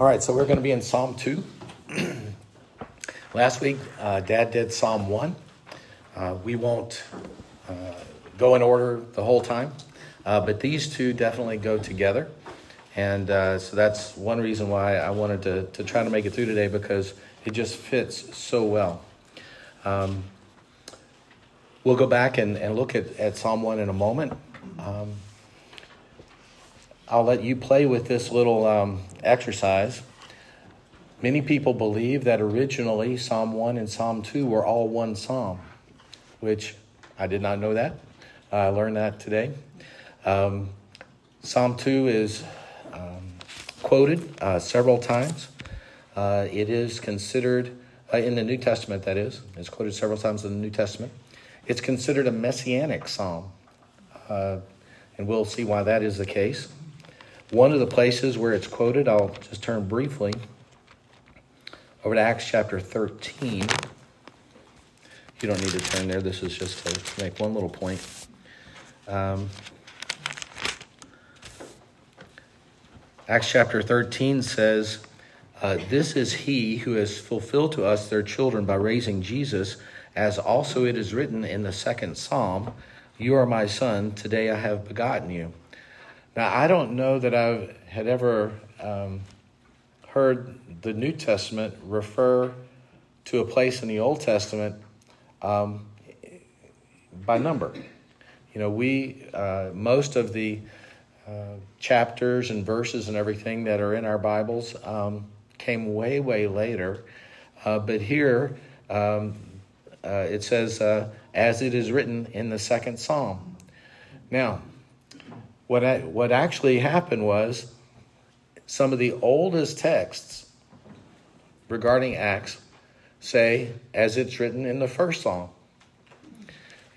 All right, so we're going to be in Psalm 2. Last week, uh, Dad did Psalm 1. Uh, we won't uh, go in order the whole time, uh, but these two definitely go together. And uh, so that's one reason why I wanted to, to try to make it through today because it just fits so well. Um, we'll go back and, and look at, at Psalm 1 in a moment. Um, I'll let you play with this little um, exercise. Many people believe that originally Psalm 1 and Psalm 2 were all one psalm, which I did not know that. I learned that today. Um, psalm 2 is um, quoted uh, several times. Uh, it is considered, uh, in the New Testament, that is, it's quoted several times in the New Testament. It's considered a messianic psalm, uh, and we'll see why that is the case. One of the places where it's quoted, I'll just turn briefly over to Acts chapter 13. You don't need to turn there. This is just to make one little point. Um, Acts chapter 13 says, uh, This is he who has fulfilled to us their children by raising Jesus, as also it is written in the second psalm, You are my son, today I have begotten you. Now, I don't know that I had ever um, heard the New Testament refer to a place in the Old Testament um, by number. You know, we, uh, most of the uh, chapters and verses and everything that are in our Bibles um, came way, way later. Uh, but here um, uh, it says, uh, as it is written in the second psalm. Now, what, I, what actually happened was some of the oldest texts regarding Acts say, as it's written in the first psalm.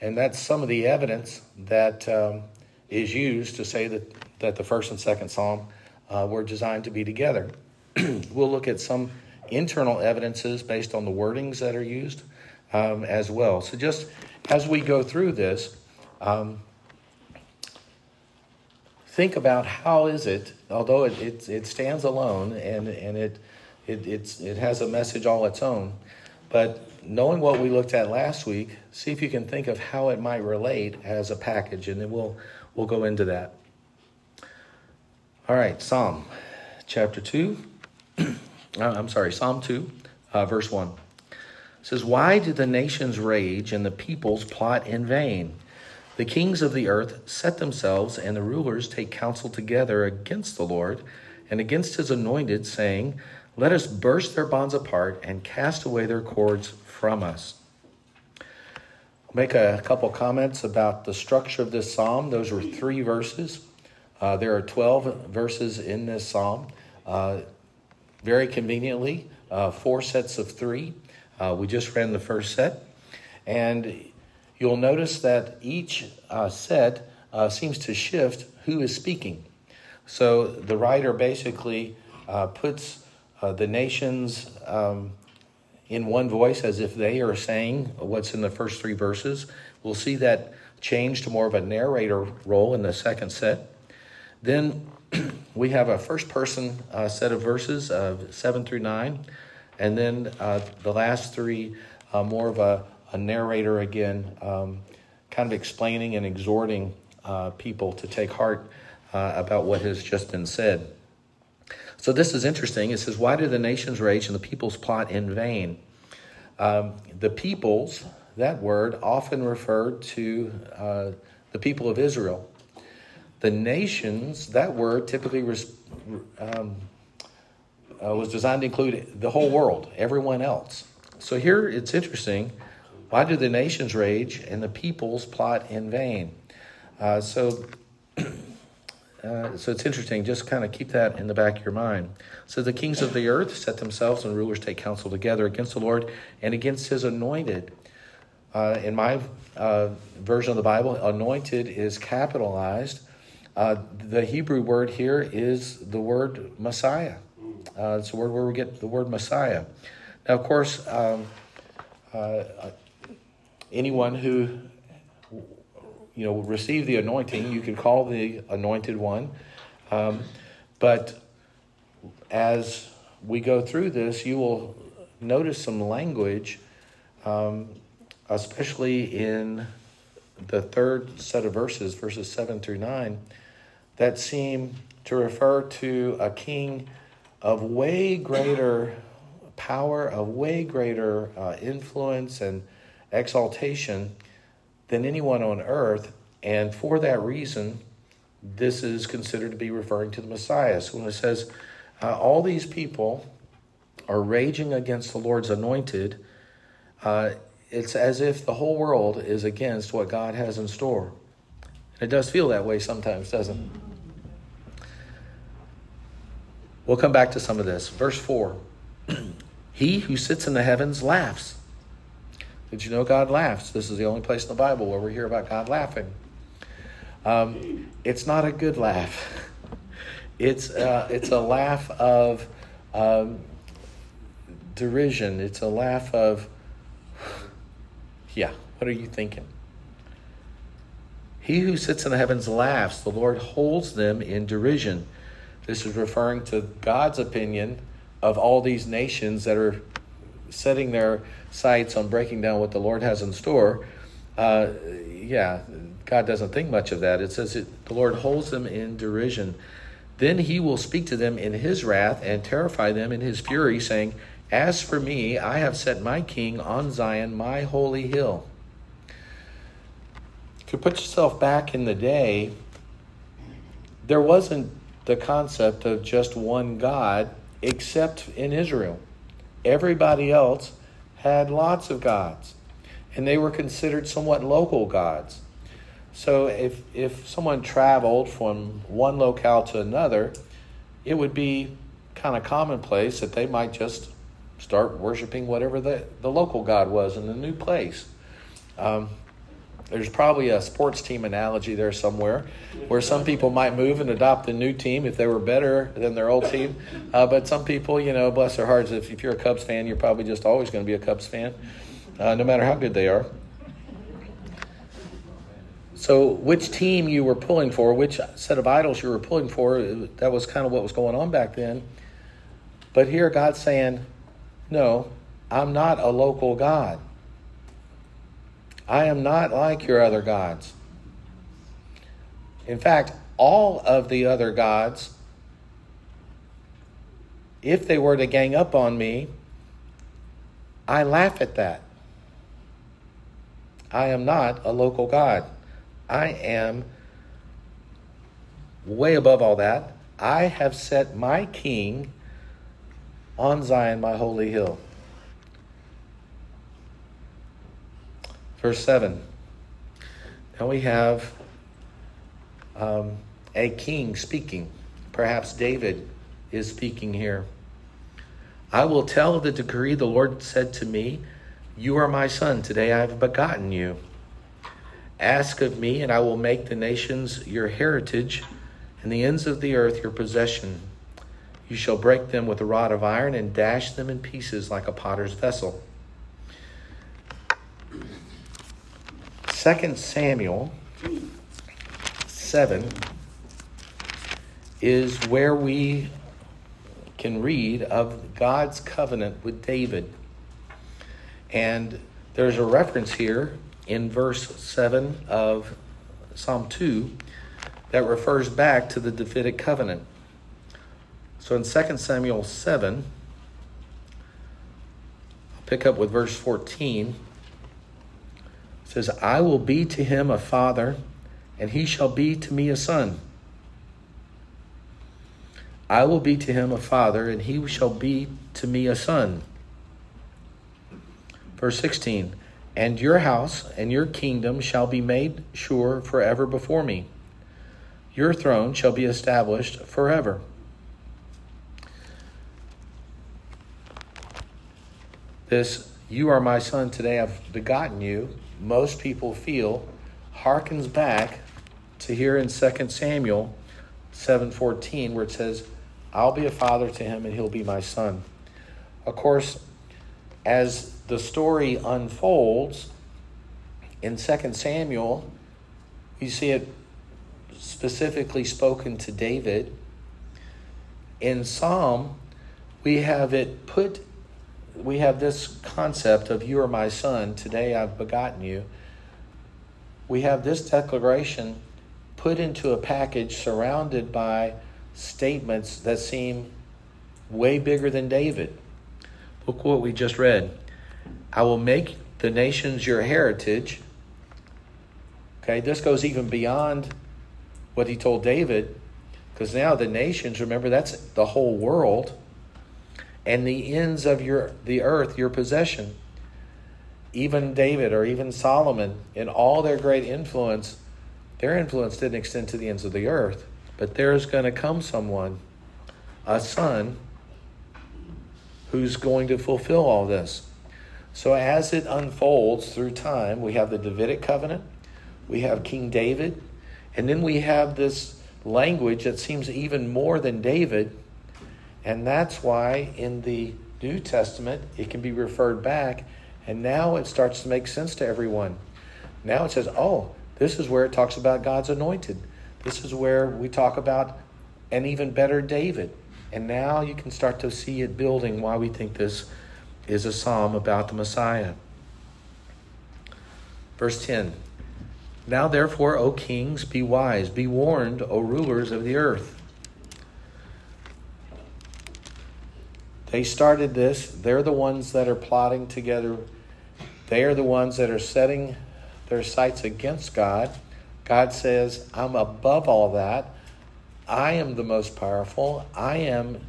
And that's some of the evidence that um, is used to say that, that the first and second psalm uh, were designed to be together. we'll look at some internal evidences based on the wordings that are used um, as well. So, just as we go through this, um, think about how is it, although it, it, it stands alone and, and it, it, it's, it has a message all its own, but knowing what we looked at last week, see if you can think of how it might relate as a package, and then we'll, we'll go into that. All right, Psalm chapter 2. I'm sorry, Psalm 2, uh, verse 1. It says, Why do the nations rage and the peoples plot in vain? The kings of the earth set themselves, and the rulers take counsel together against the Lord and against his anointed, saying, Let us burst their bonds apart and cast away their cords from us. I'll make a couple comments about the structure of this psalm. Those were three verses. Uh, there are 12 verses in this psalm. Uh, very conveniently, uh, four sets of three. Uh, we just ran the first set. And you'll notice that each uh, set uh, seems to shift who is speaking. So the writer basically uh, puts uh, the nations um, in one voice as if they are saying what's in the first three verses. We'll see that change to more of a narrator role in the second set. Then we have a first person uh, set of verses of seven through nine, and then uh, the last three more of a a narrator again, um, kind of explaining and exhorting uh, people to take heart uh, about what has just been said. So this is interesting. It says, Why do the nations rage and the peoples plot in vain? Um, the peoples, that word, often referred to uh, the people of Israel. The nations, that word typically res- um, uh, was designed to include the whole world, everyone else. So here it's interesting why do the nations rage and the peoples plot in vain? Uh, so, uh, so it's interesting. Just kind of keep that in the back of your mind. So the kings of the earth set themselves, and rulers take counsel together against the Lord and against His anointed. Uh, in my uh, version of the Bible, anointed is capitalized. Uh, the Hebrew word here is the word Messiah. Uh, it's the word where we get the word Messiah. Now, of course. Um, anyone who you know received the anointing, you could call the anointed one. Um, but as we go through this, you will notice some language, um, especially in the third set of verses, verses 7 through 9, that seem to refer to a king of way greater power, of way greater uh, influence and exaltation than anyone on earth. And for that reason, this is considered to be referring to the Messiah. So when it says, uh, all these people are raging against the Lord's anointed, uh, it's as if the whole world is against what God has in store. And it does feel that way sometimes, doesn't it? We'll come back to some of this. Verse 4 He who sits in the heavens laughs. Did you know God laughs? This is the only place in the Bible where we hear about God laughing. Um, it's not a good laugh. It's, uh, it's a laugh of um, derision. It's a laugh of yeah, what are you thinking? He who sits in the heavens laughs, the Lord holds them in derision. This is referring to God's opinion of all these nations that are setting their sights on breaking down what the Lord has in store. Uh, yeah, God doesn't think much of that. It says it, the Lord holds them in derision. Then he will speak to them in his wrath and terrify them in his fury, saying, as for me, I have set my king on Zion, my holy hill. To put yourself back in the day, there wasn't the concept of just one God except in Israel. Everybody else had lots of gods, and they were considered somewhat local gods. So if, if someone traveled from one locale to another, it would be kind of commonplace that they might just start worshiping whatever the, the local god was in the new place. Um, there's probably a sports team analogy there somewhere where some people might move and adopt a new team if they were better than their old team. Uh, but some people, you know, bless their hearts, if, if you're a Cubs fan, you're probably just always going to be a Cubs fan, uh, no matter how good they are. So, which team you were pulling for, which set of idols you were pulling for, that was kind of what was going on back then. But here, God's saying, no, I'm not a local God. I am not like your other gods. In fact, all of the other gods, if they were to gang up on me, I laugh at that. I am not a local God. I am way above all that. I have set my king on Zion, my holy hill. Verse 7. Now we have um, a king speaking. Perhaps David is speaking here. I will tell the decree the Lord said to me, You are my son. Today I have begotten you. Ask of me, and I will make the nations your heritage and the ends of the earth your possession. You shall break them with a rod of iron and dash them in pieces like a potter's vessel. 2 Samuel 7 is where we can read of God's covenant with David. And there's a reference here in verse 7 of Psalm 2 that refers back to the Davidic covenant. So in 2 Samuel 7, I'll pick up with verse 14. Says, I will be to him a father, and he shall be to me a son. I will be to him a father, and he shall be to me a son. Verse 16, and your house and your kingdom shall be made sure forever before me. Your throne shall be established forever. This, you are my son, today I've begotten you, most people feel harkens back to here in 2 Samuel 7:14 where it says, I'll be a father to him and he'll be my son. Of course, as the story unfolds in 2 Samuel, you see it specifically spoken to David. In Psalm, we have it put, we have this concept of you are my son, today I've begotten you. We have this declaration put into a package surrounded by statements that seem way bigger than David. Look what we just read. I will make the nations your heritage. Okay, this goes even beyond what he told David, because now the nations, remember, that's the whole world, and the ends of your the earth, your possession. Even David or even Solomon, in all their great influence, their influence didn't extend to the ends of the earth. But there's going to come someone, a son, who's going to fulfill all this. So as it unfolds through time, we have the Davidic covenant, we have King David, and then we have this language that seems even more than David. And that's why in the New Testament it can be referred back, and now it starts to make sense to everyone. Now it says, oh, this is where it talks about God's anointed. This is where we talk about an even better David. And now you can start to see it building why we think this is a psalm about the Messiah. Verse 10 Now therefore, O kings, be wise, be warned, O rulers of the earth. They started this. They're the ones that are plotting together. They are the ones that are setting their sights against God. God says, I'm above all that. I am the most powerful. I am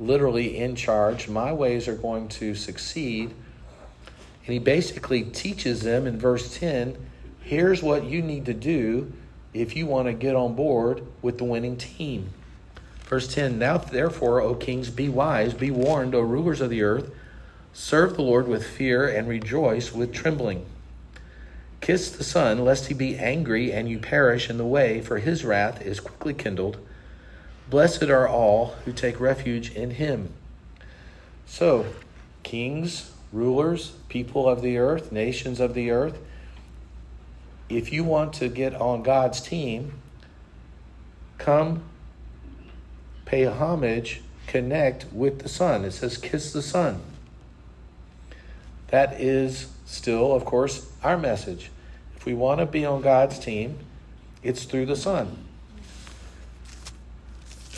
literally in charge. My ways are going to succeed. And he basically teaches them in verse 10 here's what you need to do if you want to get on board with the winning team. Verse 10 Now therefore, O kings, be wise, be warned, O rulers of the earth, serve the Lord with fear and rejoice with trembling. Kiss the Son, lest he be angry and you perish in the way, for his wrath is quickly kindled. Blessed are all who take refuge in him. So, kings, rulers, people of the earth, nations of the earth, if you want to get on God's team, come pay homage, connect with the Son. It says, kiss the Son. That is still, of course, our message. If we want to be on God's team, it's through the Son.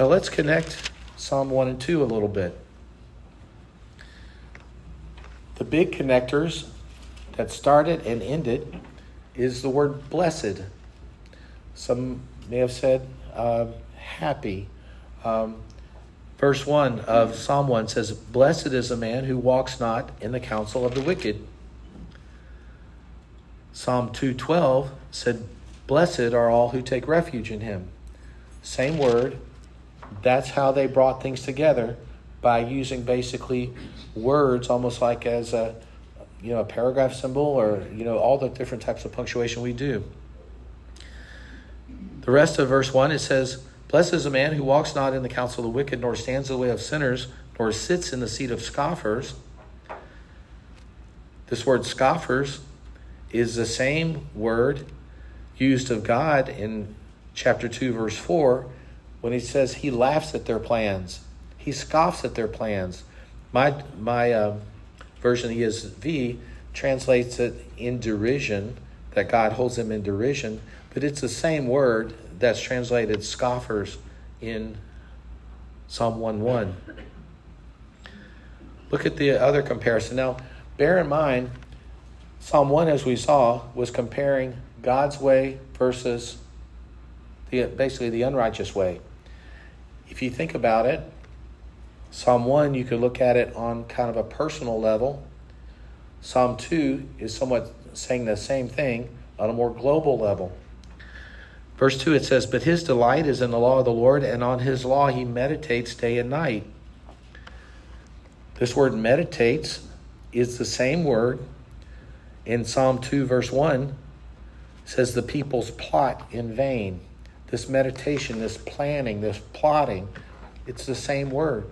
Now let's connect Psalm 1 and 2 a little bit. The big connectors that started and ended is the word blessed. Some may have said uh, happy. Um, verse 1 of Psalm 1 says, Blessed is a man who walks not in the counsel of the wicked Psalm 212 said, Blessed are all who take refuge in him. Same word. That's how they brought things together by using basically words almost like as a you know a paragraph symbol or you know all the different types of punctuation we do. The rest of verse 1 it says, Blessed is a man who walks not in the counsel of the wicked, nor stands in the way of sinners, nor sits in the seat of scoffers. This word scoffers is the same word used of God in chapter 2, verse 4, when he says he laughs at their plans, he scoffs at their plans. My, my uh, version ESV translates it in derision, that God holds them in derision, but it's the same word that's translated scoffers in Psalm 1 1. Look at the other comparison. Now, bear in mind, Psalm 1, as we saw, was comparing God's way versus the, basically the unrighteous way. If you think about it, Psalm 1, you could look at it on kind of a personal level. Psalm 2 is somewhat saying the same thing on a more global level. Verse 2, it says, But his delight is in the law of the Lord, and on his law he meditates day and night. This word meditates is the same word in Psalm 2, verse 1, says the people's plot in vain. This meditation, this planning, this plotting, it's the same word.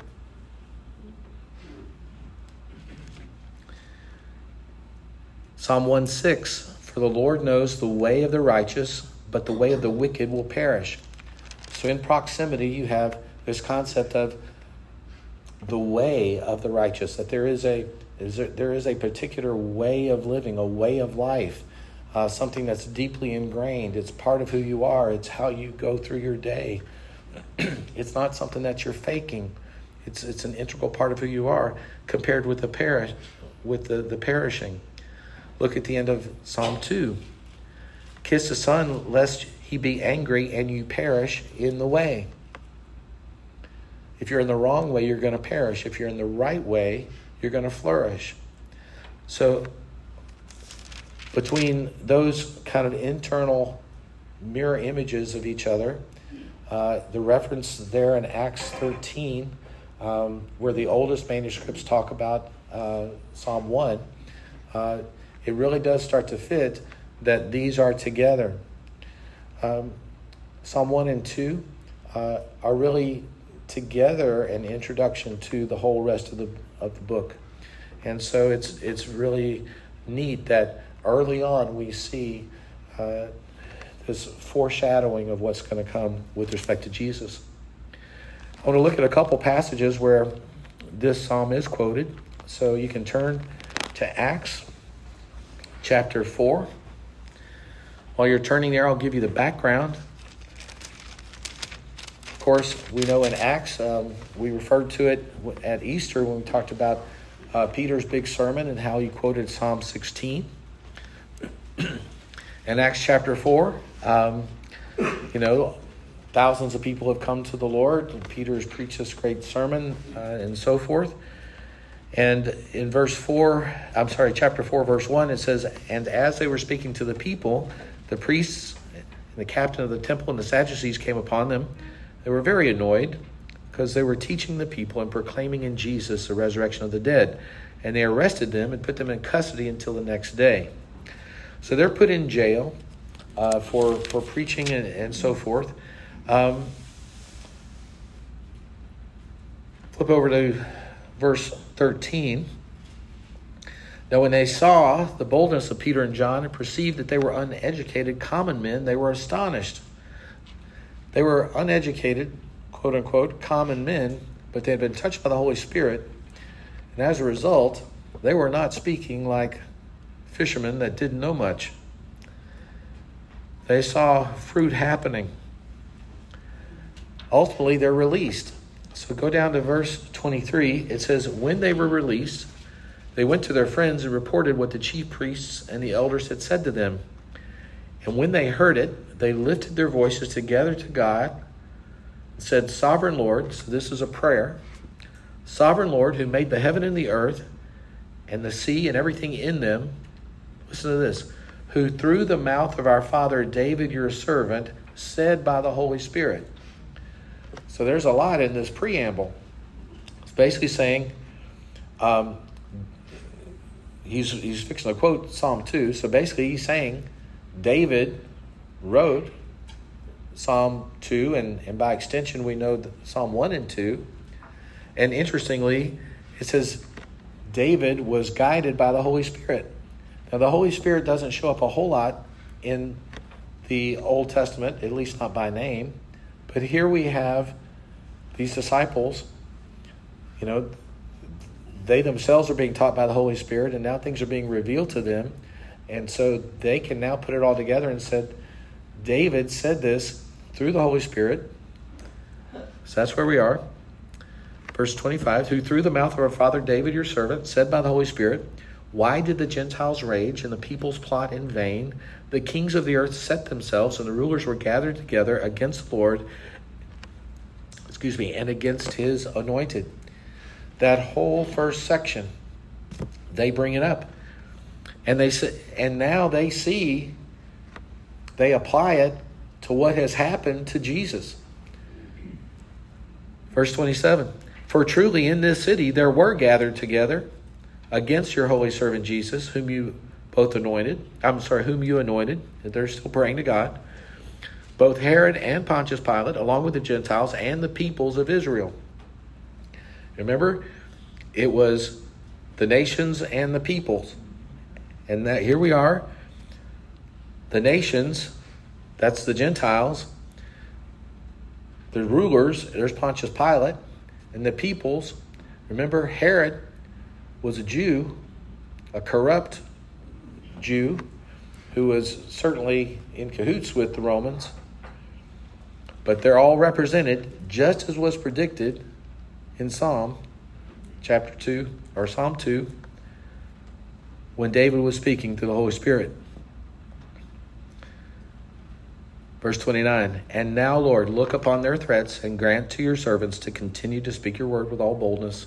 Psalm 1 6 For the Lord knows the way of the righteous, but the way of the wicked will perish. So, in proximity, you have this concept of the way of the righteous, that there is a, is there, there is a particular way of living, a way of life, uh, something that's deeply ingrained. It's part of who you are, it's how you go through your day. it's not something that you're faking. It's, it's an integral part of who you are compared with the perish, with the, the perishing. Look at the end of Psalm 2. Kiss the Son, lest he be angry and you perish in the way. If you're in the wrong way, you're going to perish. If you're in the right way, you're going to flourish. So, between those kind of internal mirror images of each other, uh, the reference there in Acts 13, um, where the oldest manuscripts talk about uh, Psalm 1, uh, it really does start to fit that these are together. Um, Psalm 1 and 2 uh, are really together an introduction to the whole rest of the, of the book. And so it's, it's really neat that early on we see uh, this foreshadowing of what's going to come with respect to Jesus. I want to look at a couple passages where this psalm is quoted. So you can turn to Acts chapter 4. While you're turning there, I'll give you the background. Of course, we know in Acts, um, we referred to it at Easter when we talked about uh, Peter's big sermon and how he quoted Psalm 16. in Acts chapter 4, um, you know, thousands of people have come to the Lord, and Peter's preached this great sermon uh, and so forth. And in verse 4, I'm sorry, chapter 4, verse 1, it says, And as they were speaking to the people, the priests and the captain of the temple and the Sadducees came upon them. They were very annoyed because they were teaching the people and proclaiming in Jesus the resurrection of the dead. And they arrested them and put them in custody until the next day. So they're put in jail uh, for, for preaching and, and so forth. Um, flip over to verse 13. Now, when they saw the boldness of Peter and John and perceived that they were uneducated common men, they were astonished. They were uneducated, quote unquote, common men, but they had been touched by the Holy Spirit. And as a result, they were not speaking like fishermen that didn't know much. They saw fruit happening. Ultimately, they're released. So go down to verse 23. It says, When they were released, they went to their friends and reported what the chief priests and the elders had said to them. And when they heard it, they lifted their voices together to God and said, Sovereign Lord, so this is a prayer, Sovereign Lord, who made the heaven and the earth and the sea and everything in them, listen to this, who through the mouth of our father David, your servant, said by the Holy Spirit. So there's a lot in this preamble. It's basically saying, um, he's, he's fixing to quote Psalm 2. So basically, he's saying David wrote Psalm 2, and, and by extension, we know Psalm 1 and 2. And interestingly, it says David was guided by the Holy Spirit. Now, the Holy Spirit doesn't show up a whole lot in the Old Testament, at least not by name. But here we have these disciples, you know, they themselves are being taught by the Holy Spirit, and now things are being revealed to them. And so they can now put it all together and said, David said this through the Holy Spirit. So that's where we are. Verse 25, who through the mouth of our father David, your servant, said by the Holy Spirit, Why did the Gentiles rage and the peoples plot in vain? The kings of the earth set themselves, and the rulers were gathered together against the Lord, excuse me, and against his anointed that whole first section. They bring it up. And they say, and now they see they apply it to what has happened to Jesus. Verse 27 For truly in this city there were gathered together against your holy servant Jesus, whom you both anointed. I'm sorry, whom you anointed. They're still praying to God. Both Herod and Pontius Pilate, along with the Gentiles and the peoples of Israel. Remember, it was the nations and the peoples. And that here we are. The nations, that's the Gentiles. The rulers, there's Pontius Pilate, and the peoples, Remember, Herod was a Jew, a corrupt Jew, who was certainly in cahoots with the Romans. But they're all represented just as was predicted in Psalm chapter 2 or Psalm 2 when David was speaking to the Holy Spirit. Verse 29 And now, Lord, look upon their threats and grant to your servants to continue to speak your word with all boldness,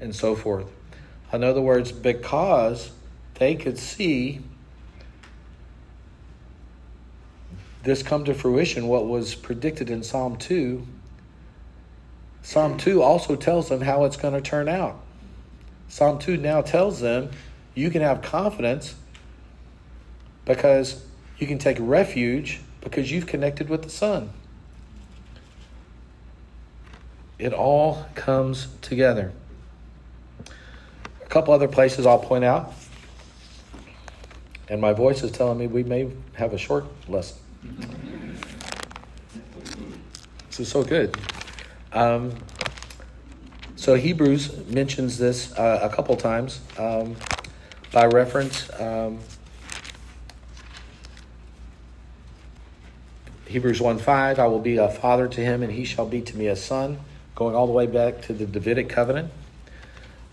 and so forth. In other words, because they could see this come to fruition, what was predicted in Psalm 2, Psalm 2 also tells them how it's going to turn out. Psalm 2 now tells them you can have confidence because you can take refuge because you've connected with the Son. It all comes together. A couple other places I'll point out. And my voice is telling me we may have a short lesson. This is so good. Um, so Hebrews mentions this uh, a couple times um, by reference. Um, Hebrews 1 5, I will be a father to him, and he shall be to me a son, going all the way back to the Davidic covenant.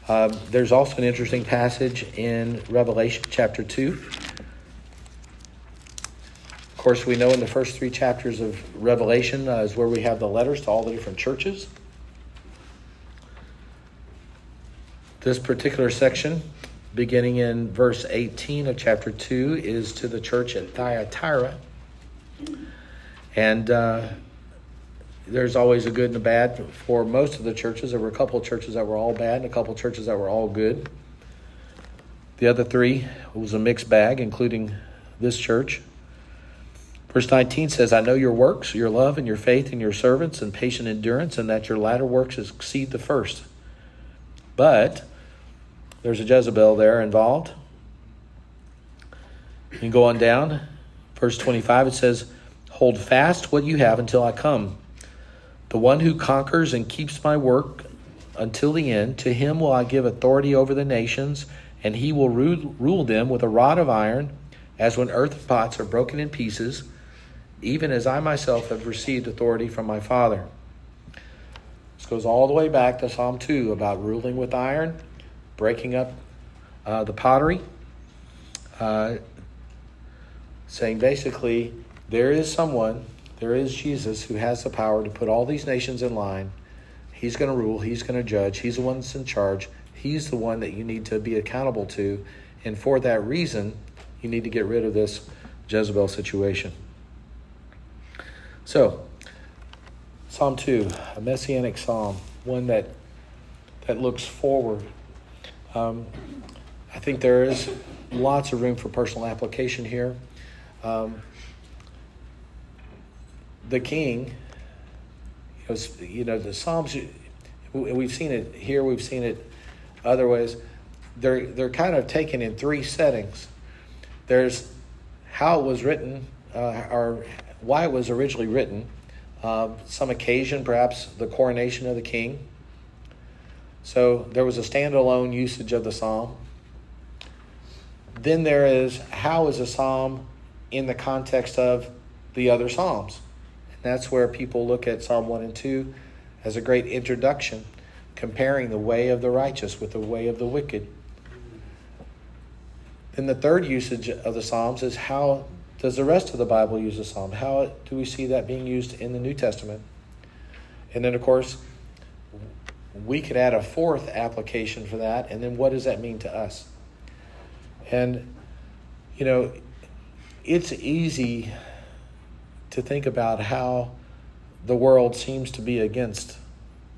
Um, there's also an interesting passage in Revelation chapter 2. Of course, we know in the first three chapters of Revelation uh, is where we have the letters to all the different churches. This particular section, beginning in verse 18 of chapter 2, is to the church at Thyatira. And uh, there's always a good and a bad for most of the churches. There were a couple of churches that were all bad and a couple of churches that were all good. The other three was a mixed bag, including this church. Verse 19 says, I know your works, your love, and your faith and your servants, and patient endurance, and that your latter works exceed the first. But there's a Jezebel there involved. You go on down. Verse 25, it says, Hold fast what you have until I come. The one who conquers and keeps my work until the end, to him will I give authority over the nations, and he will rule them with a rod of iron, as when earth pots are broken in pieces, even as I myself have received authority from my Father. This goes all the way back to Psalm 2 about ruling with iron, breaking up uh, the pottery, uh, saying basically, there is someone, there is Jesus who has the power to put all these nations in line. He's going to rule, he's going to judge, he's the one that's in charge. He's the one that you need to be accountable to. And for that reason, you need to get rid of this Jezebel situation. So, Psalm 2, a messianic psalm, one that that looks forward. Um, I think there is lots of room for personal application here. Um, the king, you know, you know, the Psalms, we've seen it here, we've seen it other ways. They're, they're kind of taken in three settings. There's how it was written, uh, or why it was originally written, uh, some occasion, perhaps the coronation of the king. So there was a standalone usage of the psalm. Then there is how is a psalm in the context of the other psalms? And that's where people look at Psalm 1 and 2 as a great introduction, comparing the way of the righteous with the way of the wicked. Then the third usage of the Psalms is how does the rest of the Bible use the Psalm? How do we see that being used in the New Testament? And then, of course, we could add a fourth application for that. And then what does that mean to us? And, you know, it's easy to think about how the world seems to be against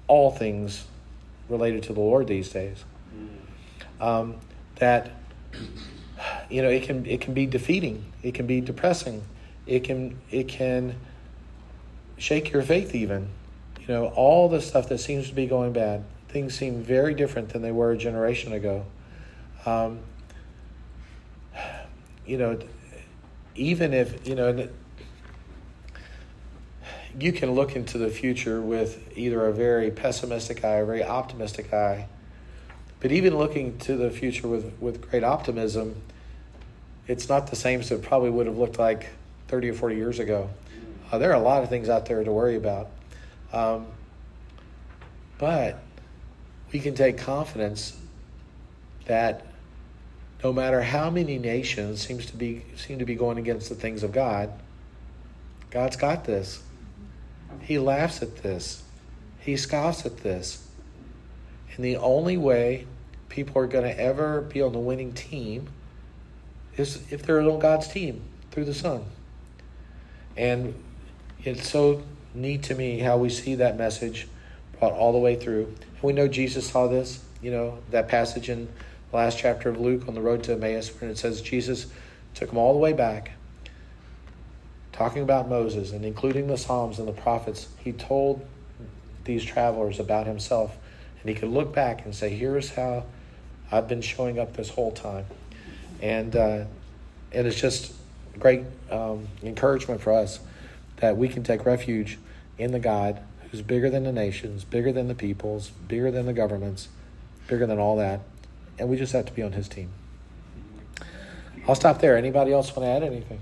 all things related to the Lord these days. Um, that you know it can it can be defeating, it can be depressing, it can it can shake your faith even. You know all the stuff that seems to be going bad. Things seem very different than they were a generation ago. Um, you know, even if you know you can look into the future with either a very pessimistic eye or a very optimistic eye. But even looking to the future with, with great optimism, it's not the same as it probably would have looked like 30 or 40 years ago. Uh, there are a lot of things out there to worry about. Um, but we can take confidence that no matter how many nations seems to be seem to be going against the things of God, God's got this. He laughs at this. He scoffs at this. And the only way people are going to ever be on the winning team is if they're on God's team through the Son. And it's so neat to me how we see that message brought all the way through. And we know Jesus saw this, you know, that passage in the last chapter of Luke on the road to Emmaus, where it says Jesus took them all the way back talking about Moses and including the Psalms and the prophets, he told these travelers about himself. And he could look back and say, Here's how I've been showing up this whole time. And, uh, and it's just great um, encouragement for us that we can take refuge in the God who's bigger than the nations, bigger than the peoples, bigger than the governments, bigger than all that. And we just have to be on his team. I'll stop there. Anybody else want to add anything?